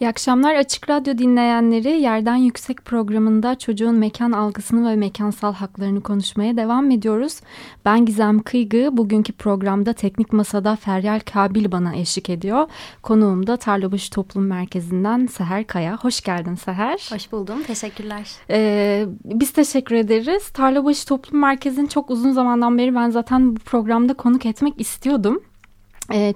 İyi akşamlar Açık Radyo dinleyenleri Yerden Yüksek programında çocuğun mekan algısını ve mekansal haklarını konuşmaya devam ediyoruz. Ben Gizem Kıygı, bugünkü programda Teknik Masa'da Feryal Kabil bana eşlik ediyor. Konuğum da Tarlabaşı Toplum Merkezi'nden Seher Kaya. Hoş geldin Seher. Hoş buldum, teşekkürler. Ee, biz teşekkür ederiz. Tarlabaşı Toplum Merkezi'ni çok uzun zamandan beri ben zaten bu programda konuk etmek istiyordum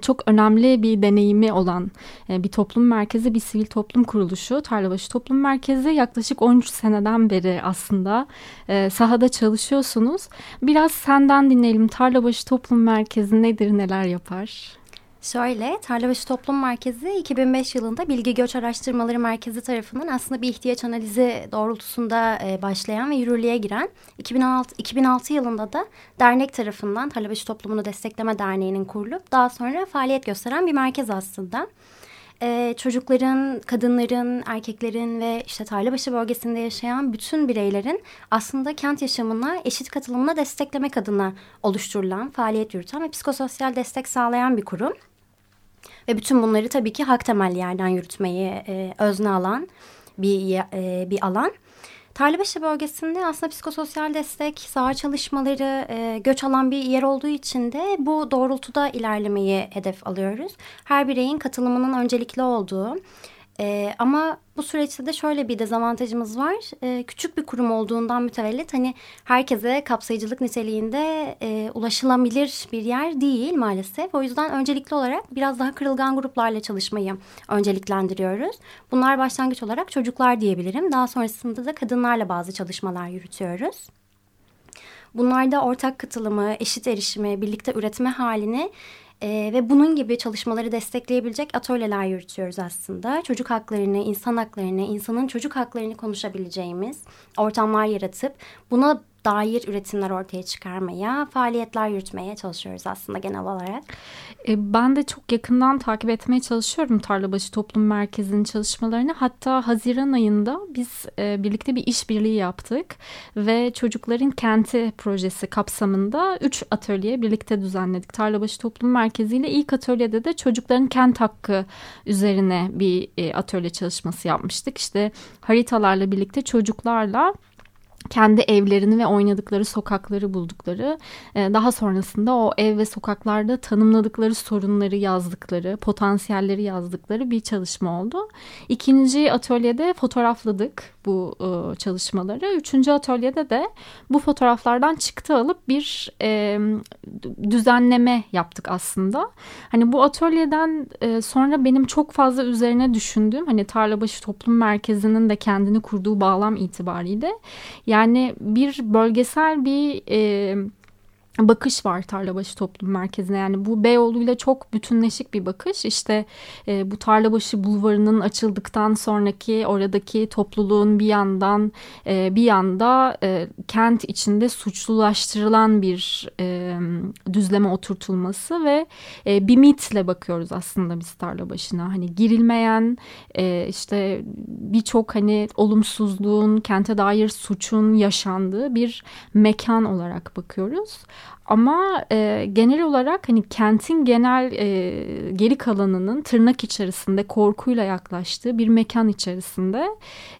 çok önemli bir deneyimi olan e, bir toplum merkezi, bir sivil toplum kuruluşu. Tarlabaşı Toplum Merkezi yaklaşık 13 seneden beri aslında e, sahada çalışıyorsunuz. Biraz senden dinleyelim. Tarlabaşı Toplum Merkezi nedir, neler yapar? Şöyle, Tarlabaşı Toplum Merkezi 2005 yılında Bilgi Göç Araştırmaları Merkezi tarafından aslında bir ihtiyaç analizi doğrultusunda e, başlayan ve yürürlüğe giren 2006, 2006 yılında da dernek tarafından Tarlabaşı Toplumunu Destekleme Derneği'nin kurulup daha sonra faaliyet gösteren bir merkez aslında. Ee, çocukların, kadınların, erkeklerin ve işte Tarlabaşı bölgesinde yaşayan bütün bireylerin aslında kent yaşamına, eşit katılımına desteklemek adına oluşturulan, faaliyet yürüten ve psikososyal destek sağlayan bir kurum. Ve bütün bunları tabii ki hak temelli yerden yürütmeyi e, özne alan bir, e, bir alan. Tarlabaşı bölgesinde aslında psikososyal destek, saha çalışmaları, e, göç alan bir yer olduğu için de bu doğrultuda ilerlemeyi hedef alıyoruz. Her bireyin katılımının öncelikli olduğu, e, ama bu süreçte de şöyle bir dezavantajımız var. E, küçük bir kurum olduğundan mütevellit hani herkese kapsayıcılık niteliğinde e, ulaşılabilir bir yer değil maalesef. O yüzden öncelikli olarak biraz daha kırılgan gruplarla çalışmayı önceliklendiriyoruz. Bunlar başlangıç olarak çocuklar diyebilirim. Daha sonrasında da kadınlarla bazı çalışmalar yürütüyoruz. Bunlarda ortak katılımı, eşit erişimi, birlikte üretme halini ee, ve bunun gibi çalışmaları destekleyebilecek atölyeler yürütüyoruz aslında. Çocuk haklarını, insan haklarını, insanın çocuk haklarını konuşabileceğimiz ortamlar yaratıp buna dair üretimler ortaya çıkarmaya, faaliyetler yürütmeye çalışıyoruz aslında genel olarak. E, ben de çok yakından takip etmeye çalışıyorum Tarlabaşı Toplum Merkezi'nin çalışmalarını. Hatta Haziran ayında biz e, birlikte bir işbirliği yaptık ve Çocukların Kenti projesi kapsamında 3 atölye birlikte düzenledik. Tarlabaşı Toplum Merkezi ile ilk atölyede de çocukların kent hakkı üzerine bir e, atölye çalışması yapmıştık. İşte haritalarla birlikte çocuklarla kendi evlerini ve oynadıkları sokakları buldukları, e, daha sonrasında o ev ve sokaklarda tanımladıkları sorunları yazdıkları, potansiyelleri yazdıkları bir çalışma oldu. İkinci atölyede fotoğrafladık bu e, çalışmaları. Üçüncü atölyede de bu fotoğraflardan çıktı alıp bir e, düzenleme yaptık aslında. Hani bu atölyeden sonra benim çok fazla üzerine düşündüğüm hani Tarlabaşı Toplum Merkezi'nin de kendini kurduğu bağlam itibariyle yani bir bölgesel bir e, bakış var Tarlabaşı Toplum Merkezi'ne. Yani bu Beyoğlu ile çok bütünleşik bir bakış. İşte e, bu Tarlabaşı Bulvarı'nın açıldıktan sonraki oradaki topluluğun bir yandan e, bir yanda e, kent içinde suçlulaştırılan bir e, düzleme oturtulması ve e, bir mitle bakıyoruz aslında biz Tarlabaşı'na. Hani girilmeyen e, işte birçok hani olumsuzluğun, kente dair suçun yaşandığı bir mekan olarak bakıyoruz. Ama e, genel olarak hani kentin genel e, geri kalanının tırnak içerisinde korkuyla yaklaştığı bir mekan içerisinde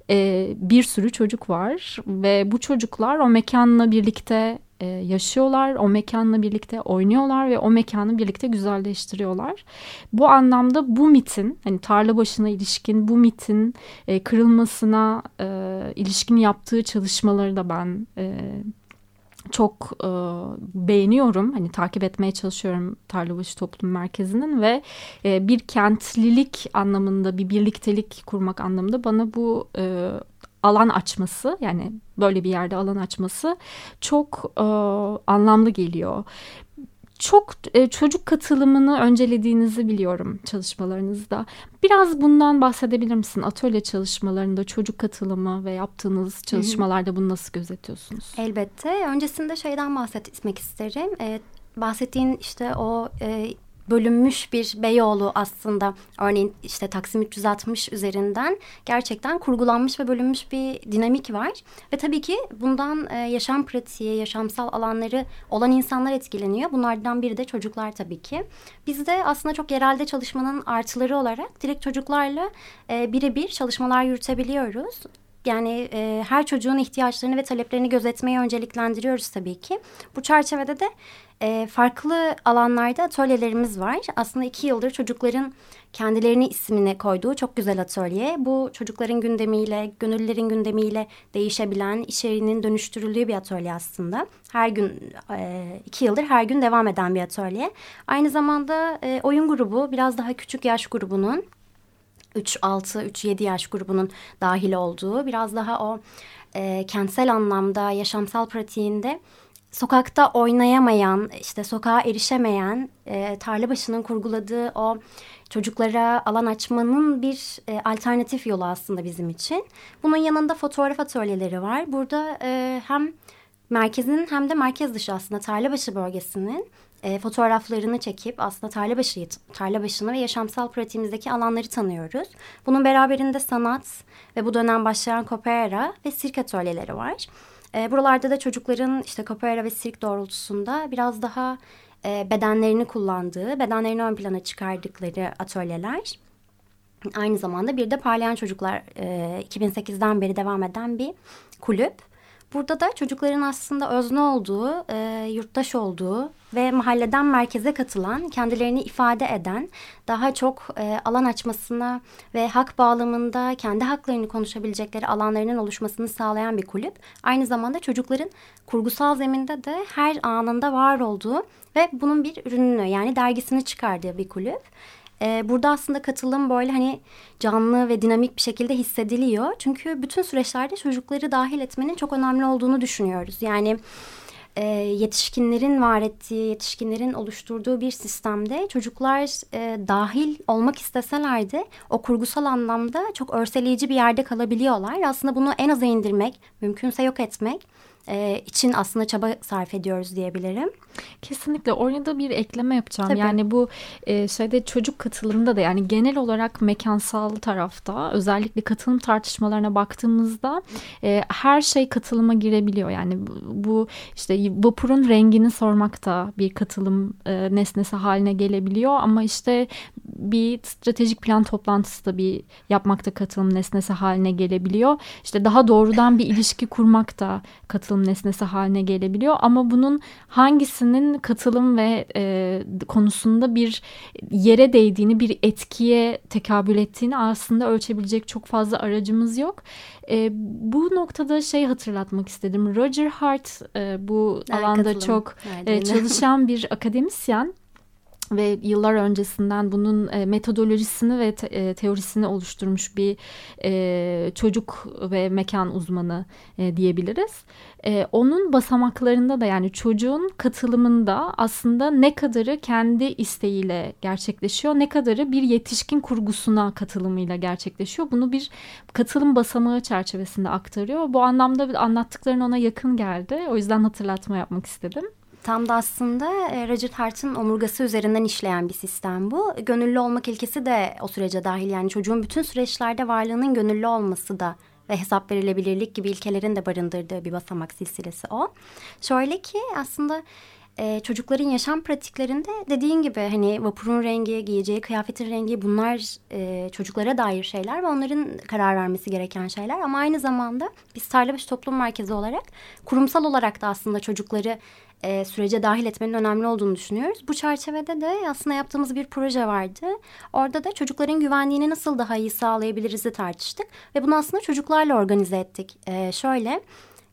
e, bir sürü çocuk var ve bu çocuklar o mekanla birlikte e, yaşıyorlar, o mekanla birlikte oynuyorlar ve o mekanı birlikte güzelleştiriyorlar. Bu anlamda bu mitin, hani tarla başına ilişkin bu mitin e, kırılmasına e, ilişkin yaptığı çalışmaları da ben e, çok e, beğeniyorum. Hani takip etmeye çalışıyorum Tarlabaşı Toplum Merkezi'nin ve e, bir kentlilik anlamında bir birliktelik kurmak anlamında bana bu e, alan açması yani böyle bir yerde alan açması çok e, anlamlı geliyor. Çok e, çocuk katılımını öncelediğinizi biliyorum çalışmalarınızda. Biraz bundan bahsedebilir misin? Atölye çalışmalarında çocuk katılımı ve yaptığınız çalışmalarda bunu nasıl gözetiyorsunuz? Elbette. Öncesinde şeyden bahsetmek isterim. E, bahsettiğin işte o e, bölünmüş bir Beyoğlu aslında örneğin işte Taksim 360 üzerinden gerçekten kurgulanmış ve bölünmüş bir dinamik var. Ve tabii ki bundan e, yaşam pratiği, yaşamsal alanları olan insanlar etkileniyor. Bunlardan biri de çocuklar tabii ki. Biz de aslında çok yerelde çalışmanın artıları olarak direkt çocuklarla e, birebir çalışmalar yürütebiliyoruz. Yani e, her çocuğun ihtiyaçlarını ve taleplerini gözetmeyi önceliklendiriyoruz tabii ki. Bu çerçevede de e, farklı alanlarda atölyelerimiz var. Aslında iki yıldır çocukların kendilerini ismini koyduğu çok güzel atölye. Bu çocukların gündemiyle, gönüllülerin gündemiyle değişebilen, içeriğinin dönüştürüldüğü bir atölye aslında. Her gün, e, iki yıldır her gün devam eden bir atölye. Aynı zamanda e, oyun grubu, biraz daha küçük yaş grubunun 3-6, 3-7 yaş grubunun dahil olduğu biraz daha o e, kentsel anlamda yaşamsal pratiğinde sokakta oynayamayan, işte sokağa erişemeyen, e, tarla başının kurguladığı o çocuklara alan açmanın bir e, alternatif yolu aslında bizim için. Bunun yanında fotoğraf atölyeleri var. Burada e, hem merkezin hem de merkez dışı aslında Tarlabaşı bölgesinin e, fotoğraflarını çekip aslında Tarlabaşı'yı, Tarlabaşı'nı ve yaşamsal pratiğimizdeki alanları tanıyoruz. Bunun beraberinde sanat ve bu dönem başlayan kopera ve sirk atölyeleri var. E, buralarda da çocukların işte kopera ve sirk doğrultusunda biraz daha e, bedenlerini kullandığı, bedenlerini ön plana çıkardıkları atölyeler. Aynı zamanda bir de Parlayan Çocuklar e, 2008'den beri devam eden bir kulüp. Burada da çocukların aslında özne olduğu, e, yurttaş olduğu ve mahalleden merkeze katılan, kendilerini ifade eden, daha çok e, alan açmasına ve hak bağlamında kendi haklarını konuşabilecekleri alanlarının oluşmasını sağlayan bir kulüp. Aynı zamanda çocukların kurgusal zeminde de her anında var olduğu ve bunun bir ürününü yani dergisini çıkardığı bir kulüp. Ee, burada aslında katılım böyle hani canlı ve dinamik bir şekilde hissediliyor. Çünkü bütün süreçlerde çocukları dahil etmenin çok önemli olduğunu düşünüyoruz. Yani e, yetişkinlerin var ettiği, yetişkinlerin oluşturduğu bir sistemde çocuklar e, dahil olmak isteselerdi o kurgusal anlamda çok örseleyici bir yerde kalabiliyorlar. Aslında bunu en aza indirmek, mümkünse yok etmek e, için aslında çaba sarf ediyoruz diyebilirim. Kesinlikle oraya da bir ekleme yapacağım. Tabii. Yani bu e, şeyde çocuk katılımında da yani genel olarak mekansal tarafta özellikle katılım tartışmalarına baktığımızda e, her şey katılıma girebiliyor. Yani bu, bu işte vapurun rengini sormak da bir katılım e, nesnesi haline gelebiliyor ama işte bir stratejik plan toplantısı da bir yapmakta katılım nesnesi haline gelebiliyor. İşte daha doğrudan bir ilişki kurmak da katılım nesnesi haline gelebiliyor ama bunun hangisinin katılım ve e, konusunda bir yere değdiğini, bir etkiye tekabül ettiğini aslında ölçebilecek çok fazla aracımız yok. E, bu noktada şey hatırlatmak istedim. Roger Hart e, bu alanda katılım. çok e, çalışan bir akademisyen ve yıllar öncesinden bunun e, metodolojisini ve e, teorisini oluşturmuş bir e, çocuk ve mekan uzmanı diyebiliriz. Onun basamaklarında da yani çocuğun katılımında aslında ne kadarı kendi isteğiyle gerçekleşiyor, ne kadarı bir yetişkin kurgusuna katılımıyla gerçekleşiyor. Bunu bir katılım basamağı çerçevesinde aktarıyor. Bu anlamda anlattıkların ona yakın geldi. O yüzden hatırlatma yapmak istedim. Tam da aslında e, Roger Hart'ın omurgası üzerinden işleyen bir sistem bu. Gönüllü olmak ilkesi de o sürece dahil. Yani çocuğun bütün süreçlerde varlığının gönüllü olması da ve hesap verilebilirlik gibi ilkelerin de barındırdığı bir basamak silsilesi o. Şöyle ki aslında e, çocukların yaşam pratiklerinde dediğin gibi hani vapurun rengi, giyeceği kıyafetin rengi bunlar e, çocuklara dair şeyler ve onların karar vermesi gereken şeyler. Ama aynı zamanda biz Tarlabaşı Toplum Merkezi olarak kurumsal olarak da aslında çocukları e, sürece dahil etmenin önemli olduğunu düşünüyoruz. Bu çerçevede de aslında yaptığımız bir proje vardı. Orada da çocukların güvenliğini nasıl daha iyi sağlayabiliriz tartıştık ve bunu aslında çocuklarla organize ettik. E, şöyle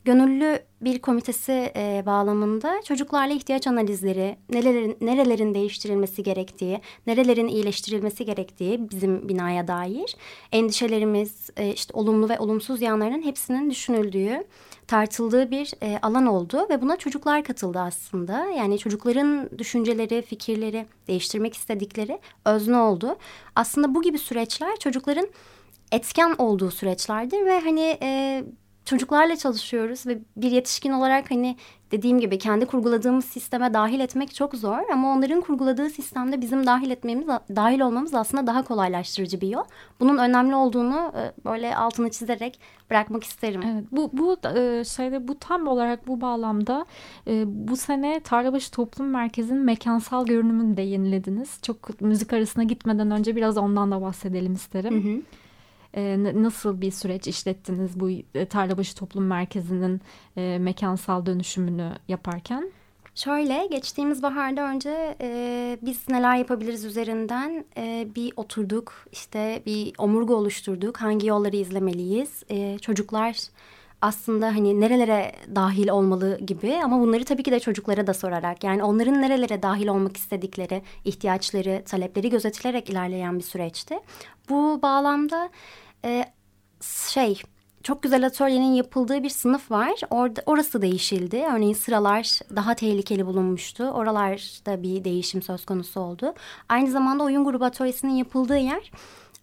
gönüllü bir komitesi e, bağlamında çocuklarla ihtiyaç analizleri, nerelerin, nerelerin değiştirilmesi gerektiği, nerelerin iyileştirilmesi gerektiği bizim binaya dair endişelerimiz, e, işte olumlu ve olumsuz yanlarının hepsinin düşünüldüğü, tartıldığı bir e, alan oldu ve buna çocuklar katıldı aslında. Yani çocukların düşünceleri, fikirleri, değiştirmek istedikleri özne oldu. Aslında bu gibi süreçler çocukların etken olduğu süreçlerdir ve hani e, çocuklarla çalışıyoruz ve bir yetişkin olarak hani dediğim gibi kendi kurguladığımız sisteme dahil etmek çok zor ama onların kurguladığı sistemde bizim dahil etmemiz dahil olmamız aslında daha kolaylaştırıcı bir yol. Bunun önemli olduğunu e, böyle altını çizerek bırakmak isterim. Evet, bu bu e, şeyde bu tam olarak bu bağlamda e, bu sene Tarlabaşı Toplum Merkezi'nin mekansal görünümünü de yenilediniz. Çok müzik arasına gitmeden önce biraz ondan da bahsedelim isterim. Hı hı e, nasıl bir süreç işlettiniz bu e, Tarlabaşı Toplum Merkezi'nin e, mekansal dönüşümünü yaparken? Şöyle geçtiğimiz baharda önce e, biz neler yapabiliriz üzerinden e, bir oturduk işte bir omurga oluşturduk hangi yolları izlemeliyiz e, çocuklar aslında hani nerelere dahil olmalı gibi ama bunları tabii ki de çocuklara da sorarak yani onların nerelere dahil olmak istedikleri ihtiyaçları talepleri gözetilerek ilerleyen bir süreçti. Bu bağlamda e, şey çok güzel atölyenin yapıldığı bir sınıf var. Orada orası değişildi. Örneğin sıralar daha tehlikeli bulunmuştu. Oralarda bir değişim söz konusu oldu. Aynı zamanda oyun grubu atölyesinin yapıldığı yer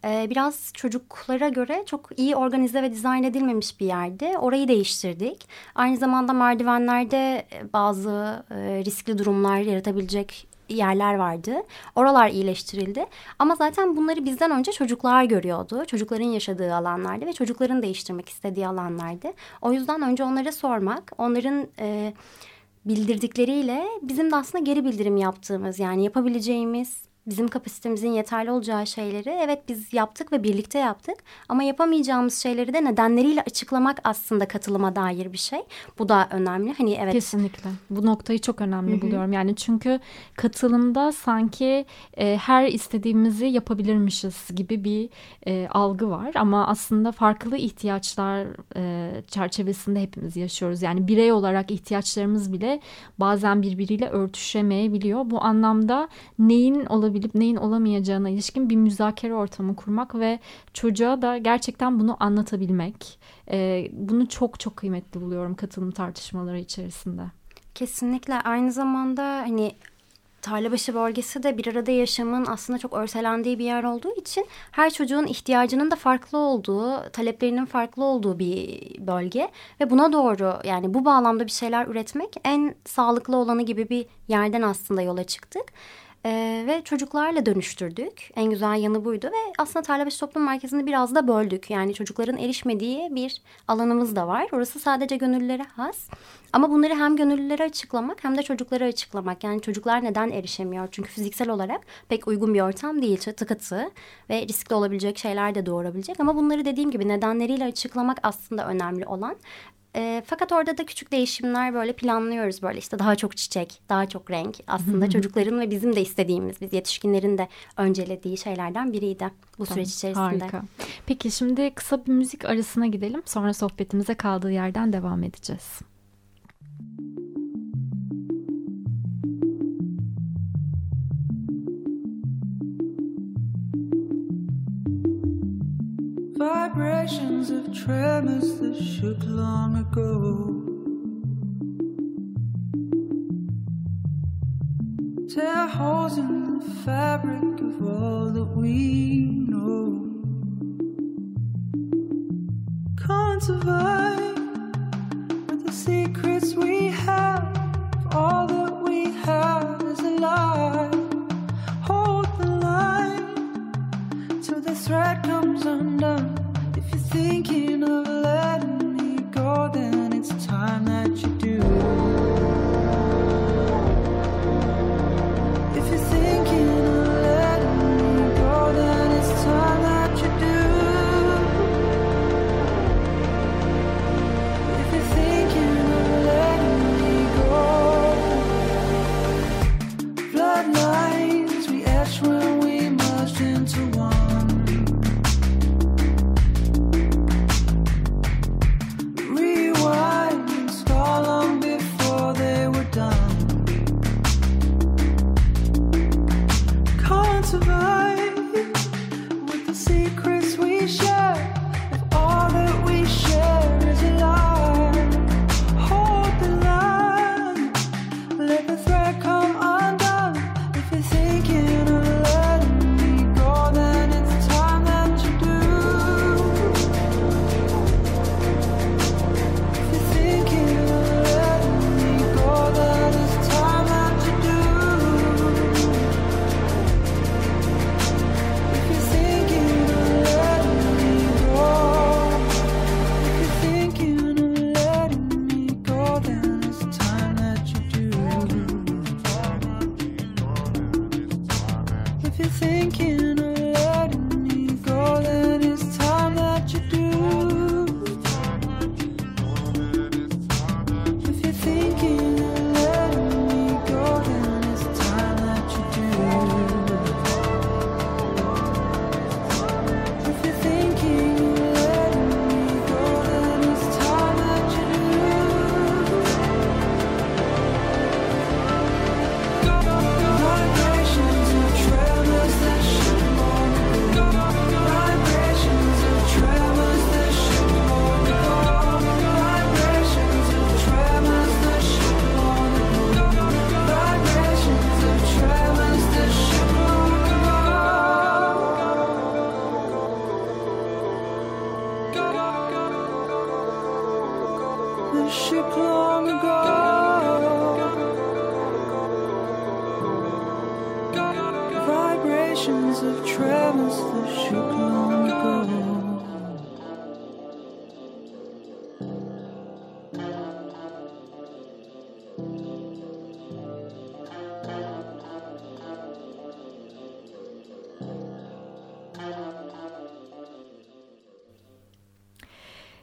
e, biraz çocuklara göre çok iyi organize ve dizayn edilmemiş bir yerdi. Orayı değiştirdik. Aynı zamanda merdivenlerde bazı e, riskli durumlar yaratabilecek yerler vardı. Oralar iyileştirildi. Ama zaten bunları bizden önce çocuklar görüyordu. Çocukların yaşadığı alanlardı ve çocukların değiştirmek istediği alanlardı. O yüzden önce onlara sormak, onların e, bildirdikleriyle bizim de aslında geri bildirim yaptığımız yani yapabileceğimiz bizim kapasitemizin yeterli olacağı şeyleri evet biz yaptık ve birlikte yaptık. Ama yapamayacağımız şeyleri de nedenleriyle açıklamak aslında katılıma dair bir şey. Bu da önemli. Hani evet. Kesinlikle. Bu noktayı çok önemli Hı-hı. buluyorum. Yani çünkü katılımda sanki e, her istediğimizi yapabilirmişiz gibi bir e, algı var. Ama aslında farklı ihtiyaçlar e, çerçevesinde hepimiz yaşıyoruz. Yani birey olarak ihtiyaçlarımız bile bazen birbiriyle örtüşemeyebiliyor. Bu anlamda neyin olabilir olabilip neyin olamayacağına ilişkin bir müzakere ortamı kurmak ve çocuğa da gerçekten bunu anlatabilmek. E, bunu çok çok kıymetli buluyorum katılım tartışmaları içerisinde. Kesinlikle aynı zamanda hani Tarlabaşı bölgesi de bir arada yaşamın aslında çok örselendiği bir yer olduğu için her çocuğun ihtiyacının da farklı olduğu, taleplerinin farklı olduğu bir bölge ve buna doğru yani bu bağlamda bir şeyler üretmek en sağlıklı olanı gibi bir yerden aslında yola çıktık. Ee, ve çocuklarla dönüştürdük. En güzel yanı buydu ve aslında Tarlabaşı Toplum Merkezi'ni biraz da böldük. Yani çocukların erişmediği bir alanımız da var. Orası sadece gönüllülere has. Ama bunları hem gönüllülere açıklamak hem de çocuklara açıklamak. Yani çocuklar neden erişemiyor? Çünkü fiziksel olarak pek uygun bir ortam değil. Çatı katı ve riskli olabilecek şeyler de doğurabilecek. Ama bunları dediğim gibi nedenleriyle açıklamak aslında önemli olan. E, fakat orada da küçük değişimler böyle planlıyoruz böyle işte daha çok çiçek, daha çok renk. Aslında çocukların ve bizim de istediğimiz, biz yetişkinlerin de öncelediği şeylerden biriydi bu tamam, süreç içerisinde. Harika. Peki şimdi kısa bir müzik arasına gidelim. Sonra sohbetimize kaldığı yerden devam edeceğiz. Vibrations of tremors that shook long ago. Tear holes in the fabric of all that we know. Can't survive with the secrets we have, all that we have thread comes undone. If you're thinking of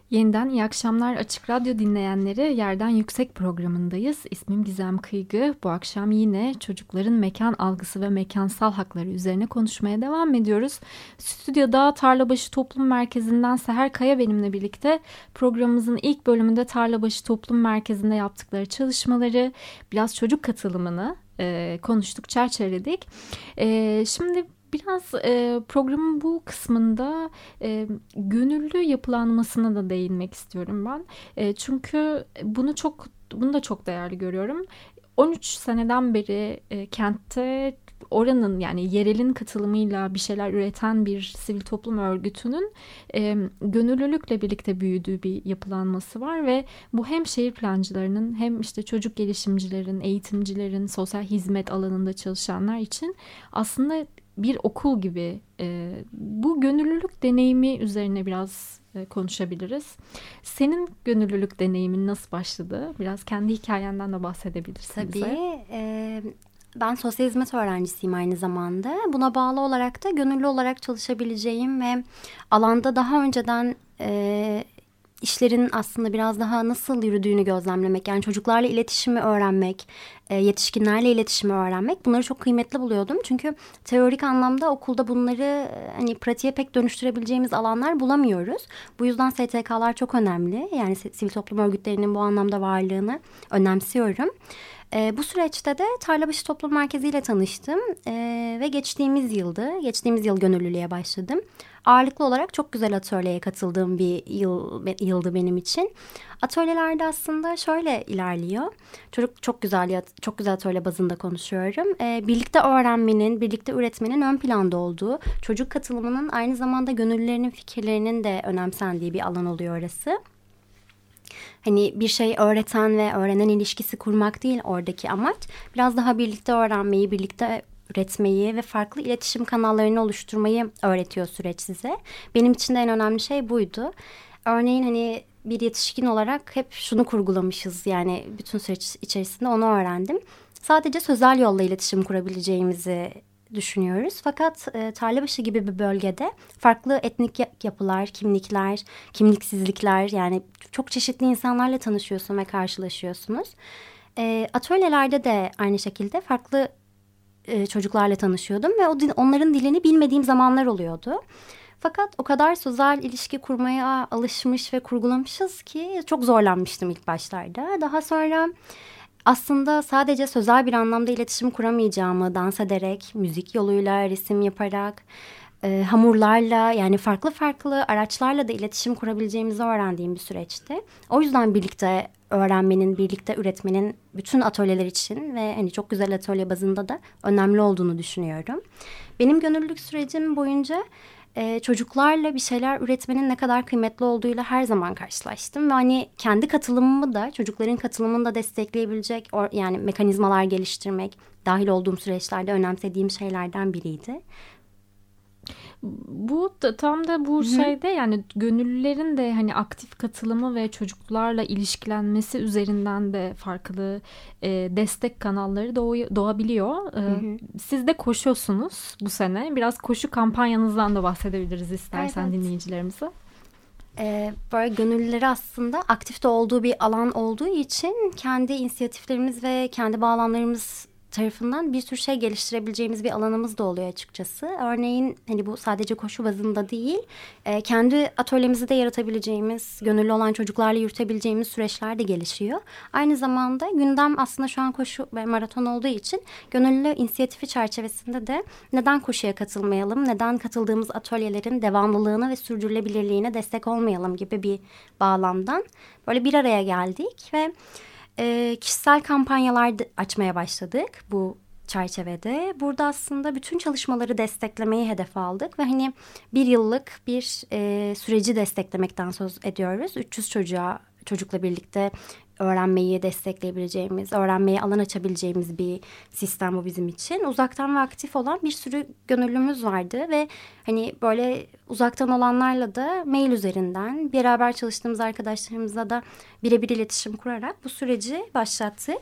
Yeniden iyi akşamlar Açık Radyo dinleyenleri. Yerden Yüksek programındayız. İsmim Gizem Kıygı. Bu akşam yine çocukların mekan algısı ve mekansal hakları üzerine konuşmaya devam ediyoruz. Stüdyoda Tarlabaşı Toplum Merkezi'nden Seher Kaya benimle birlikte programımızın ilk bölümünde Tarlabaşı Toplum Merkezi'nde yaptıkları çalışmaları, biraz çocuk katılımını e, konuştuk, çerçeveledik. E, şimdi Biraz e, programın bu kısmında e, gönüllü yapılanmasına da değinmek istiyorum ben. E, çünkü bunu çok bunu da çok değerli görüyorum. 13 seneden beri e, kentte oranın yani yerelin katılımıyla bir şeyler üreten bir sivil toplum örgütünün e, gönüllülükle birlikte büyüdüğü bir yapılanması var ve bu hem şehir plancılarının hem işte çocuk gelişimcilerin, eğitimcilerin, sosyal hizmet alanında çalışanlar için aslında bir okul gibi e, bu gönüllülük deneyimi üzerine biraz e, konuşabiliriz. Senin gönüllülük deneyimin nasıl başladı? Biraz kendi hikayenden de bahsedebilirsin Tabii, bize. Tabii. E, ben sosyal hizmet öğrencisiyim aynı zamanda. Buna bağlı olarak da gönüllü olarak çalışabileceğim ve alanda daha önceden e, işlerin aslında biraz daha nasıl yürüdüğünü gözlemlemek, yani çocuklarla iletişimi öğrenmek, e, yetişkinlerle iletişimi öğrenmek bunları çok kıymetli buluyordum. Çünkü teorik anlamda okulda bunları e, hani pratiğe pek dönüştürebileceğimiz alanlar bulamıyoruz. Bu yüzden STK'lar çok önemli. Yani sivil toplum örgütlerinin bu anlamda varlığını önemsiyorum. E, bu süreçte de Tarlabaşı Toplum Merkezi ile tanıştım e, ve geçtiğimiz yıldı, geçtiğimiz yıl gönüllülüğe başladım. Ağırlıklı olarak çok güzel atölyeye katıldığım bir yıl, yıldı benim için. Atölyelerde aslında şöyle ilerliyor. Çocuk çok güzel çok güzel atölye bazında konuşuyorum. E, birlikte öğrenmenin, birlikte üretmenin ön planda olduğu, çocuk katılımının aynı zamanda gönüllülerinin fikirlerinin de önemsendiği bir alan oluyor orası. Hani bir şey öğreten ve öğrenen ilişkisi kurmak değil oradaki amaç. Biraz daha birlikte öğrenmeyi, birlikte üretmeyi ve farklı iletişim kanallarını oluşturmayı öğretiyor süreç size. Benim için de en önemli şey buydu. Örneğin hani bir yetişkin olarak hep şunu kurgulamışız yani bütün süreç içerisinde onu öğrendim. Sadece sözel yolla iletişim kurabileceğimizi düşünüyoruz. Fakat e, Tarlabaşı gibi bir bölgede farklı etnik yapılar, kimlikler, kimliksizlikler yani çok çeşitli insanlarla tanışıyorsun ve karşılaşıyorsunuz. E, atölyelerde de aynı şekilde farklı e, çocuklarla tanışıyordum ve o onların dilini bilmediğim zamanlar oluyordu. Fakat o kadar sözel ilişki kurmaya alışmış ve kurgulamışız ki çok zorlanmıştım ilk başlarda. Daha sonra aslında sadece sözel bir anlamda iletişim kuramayacağımı dans ederek, müzik yoluyla, resim yaparak, e, hamurlarla yani farklı farklı araçlarla da iletişim kurabileceğimizi öğrendiğim bir süreçti. O yüzden birlikte öğrenmenin, birlikte üretmenin bütün atölyeler için ve hani çok güzel atölye bazında da önemli olduğunu düşünüyorum. Benim gönüllülük sürecim boyunca e, çocuklarla bir şeyler üretmenin ne kadar kıymetli olduğuyla her zaman karşılaştım. Ve hani kendi katılımımı da çocukların katılımını da destekleyebilecek or, yani mekanizmalar geliştirmek dahil olduğum süreçlerde önemsediğim şeylerden biriydi. Bu da, tam da bu Hı. şeyde yani gönüllülerin de hani aktif katılımı ve çocuklarla ilişkilenmesi üzerinden de farklı e, destek kanalları doğu, doğabiliyor. E. Siz de koşuyorsunuz bu sene. Biraz koşu kampanyanızdan da bahsedebiliriz istersen evet. dinleyicilerimize. Ee, böyle gönüllüleri aslında aktifte olduğu bir alan olduğu için kendi inisiyatiflerimiz ve kendi bağlamlarımız tarafından bir sürü şey geliştirebileceğimiz bir alanımız da oluyor açıkçası. Örneğin hani bu sadece koşu bazında değil, e, kendi atölyemizi de yaratabileceğimiz, gönüllü olan çocuklarla yürütebileceğimiz süreçler de gelişiyor. Aynı zamanda gündem aslında şu an koşu ve maraton olduğu için gönüllü inisiyatifi çerçevesinde de neden koşuya katılmayalım, neden katıldığımız atölyelerin devamlılığına ve sürdürülebilirliğine destek olmayalım gibi bir bağlamdan böyle bir araya geldik ve e, kişisel kampanyalar açmaya başladık bu çerçevede. Burada aslında bütün çalışmaları desteklemeyi hedef aldık ve hani bir yıllık bir e, süreci desteklemekten söz ediyoruz. 300 çocuğa çocukla birlikte öğrenmeyi destekleyebileceğimiz, öğrenmeye alan açabileceğimiz bir sistem bu bizim için. Uzaktan ve aktif olan bir sürü gönüllümüz vardı ve hani böyle uzaktan olanlarla da mail üzerinden beraber çalıştığımız arkadaşlarımızla da birebir iletişim kurarak bu süreci başlattık.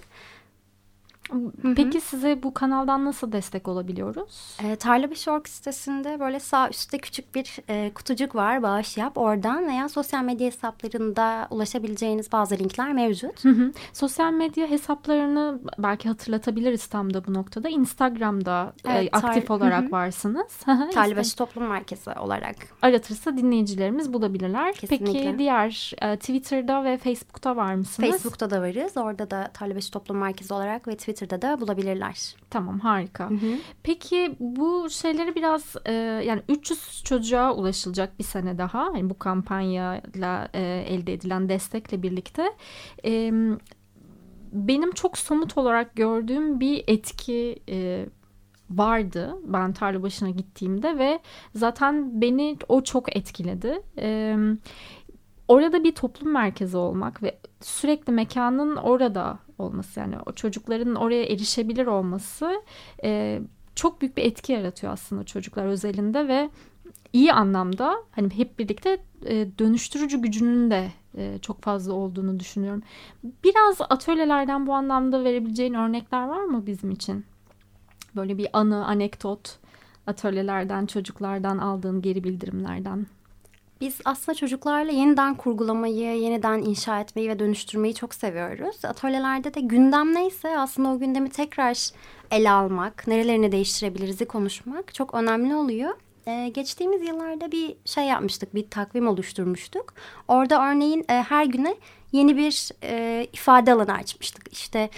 Peki size bu kanaldan nasıl destek olabiliyoruz? E, Tarlabaşı.org sitesinde böyle sağ üstte küçük bir e, kutucuk var. Bağış yap oradan veya sosyal medya hesaplarında ulaşabileceğiniz bazı linkler mevcut. Hı hı. Sosyal medya hesaplarını belki hatırlatabiliriz tam da bu noktada. Instagram'da e, Evet, tar- aktif Hı olarak hı. varsınız. Tarlabaşı Toplum Merkezi olarak. Aratırsa dinleyicilerimiz bulabilirler. Peki Kesinlikle. diğer e, Twitter'da ve Facebook'ta var mısınız? Facebook'ta da varız. Orada da Tarlabaşı Toplum Merkezi olarak ve Twitter'da da bulabilirler. Tamam harika. Peki bu şeyleri biraz e, yani 300 çocuğa ulaşılacak bir sene daha hani bu kampanyayla e, elde edilen destekle birlikte e, benim çok somut olarak gördüğüm bir etki e, vardı ben tarla başına gittiğimde ve zaten beni o çok etkiledi. E, orada bir toplum merkezi olmak ve sürekli mekanın orada olması yani o çocukların oraya erişebilir olması e, çok büyük bir etki yaratıyor aslında çocuklar özelinde ve iyi anlamda hani hep birlikte e, dönüştürücü gücünün de e, çok fazla olduğunu düşünüyorum. Biraz atölyelerden bu anlamda verebileceğin örnekler var mı bizim için? Böyle bir anı, anekdot atölyelerden, çocuklardan aldığın geri bildirimlerden. Biz aslında çocuklarla yeniden kurgulamayı, yeniden inşa etmeyi ve dönüştürmeyi çok seviyoruz. Atölyelerde de gündem neyse aslında o gündemi tekrar ele almak, nerelerini değiştirebiliriz'i konuşmak çok önemli oluyor. Ee, geçtiğimiz yıllarda bir şey yapmıştık, bir takvim oluşturmuştuk. Orada örneğin e, her güne yeni bir e, ifade alanı açmıştık. İşte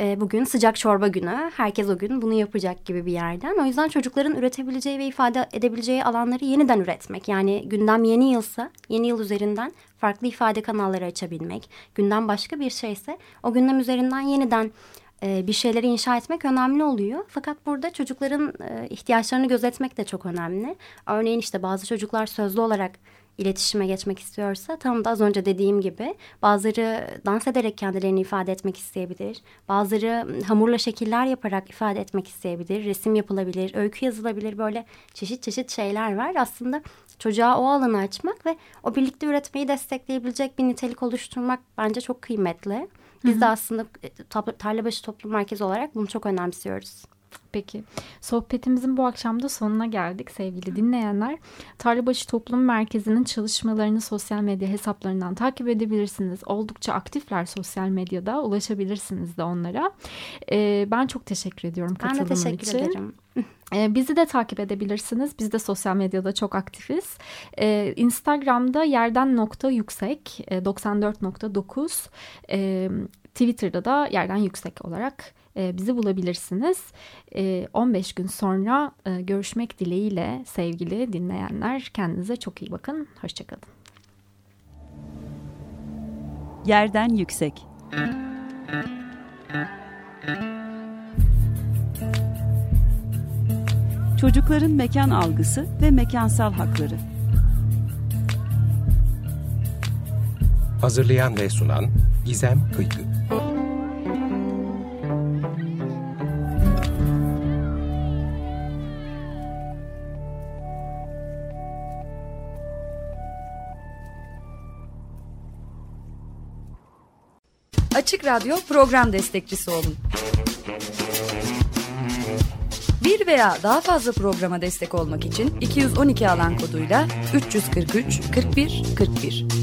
e, bugün sıcak çorba günü, herkes o gün bunu yapacak gibi bir yerden. O yüzden çocukların üretebileceği ve ifade edebileceği alanları yeniden üretmek. Yani gündem yeni yılsa, yeni yıl üzerinden farklı ifade kanalları açabilmek. Gündem başka bir şeyse o gündem üzerinden yeniden e, bir şeyleri inşa etmek önemli oluyor. Fakat burada çocukların e, ihtiyaçlarını gözetmek de çok önemli. Örneğin işte bazı çocuklar sözlü olarak iletişime geçmek istiyorsa tam da az önce dediğim gibi bazıları dans ederek kendilerini ifade etmek isteyebilir. Bazıları hamurla şekiller yaparak ifade etmek isteyebilir. Resim yapılabilir, öykü yazılabilir böyle çeşit çeşit şeyler var. Aslında çocuğa o alanı açmak ve o birlikte üretmeyi destekleyebilecek bir nitelik oluşturmak bence çok kıymetli. Biz de aslında e, Tarlabaşı Toplum Merkezi olarak bunu çok önemsiyoruz. Peki. Sohbetimizin bu akşam da sonuna geldik sevgili dinleyenler. Tarlabaşı Toplum Merkezi'nin çalışmalarını sosyal medya hesaplarından takip edebilirsiniz. Oldukça aktifler sosyal medyada. Ulaşabilirsiniz de onlara. Ee, ben çok teşekkür ediyorum Ben de katılımın teşekkür için. ederim. Ee, bizi de takip edebilirsiniz. Biz de sosyal medyada çok aktifiz. Ee, Instagram'da yerden nokta yüksek e, 94.9 e, Twitter'da da yerden yüksek olarak bizi bulabilirsiniz. E, 15 gün sonra e, görüşmek dileğiyle sevgili dinleyenler. Kendinize çok iyi bakın. Hoşçakalın. Yerden yüksek. Çocukların mekan algısı ve mekansal hakları. Hazırlayan ve sunan Gizem Kıykı. Açık Radyo program destekçisi olun. Bir veya daha fazla programa destek olmak için 212 alan koduyla 343 41 41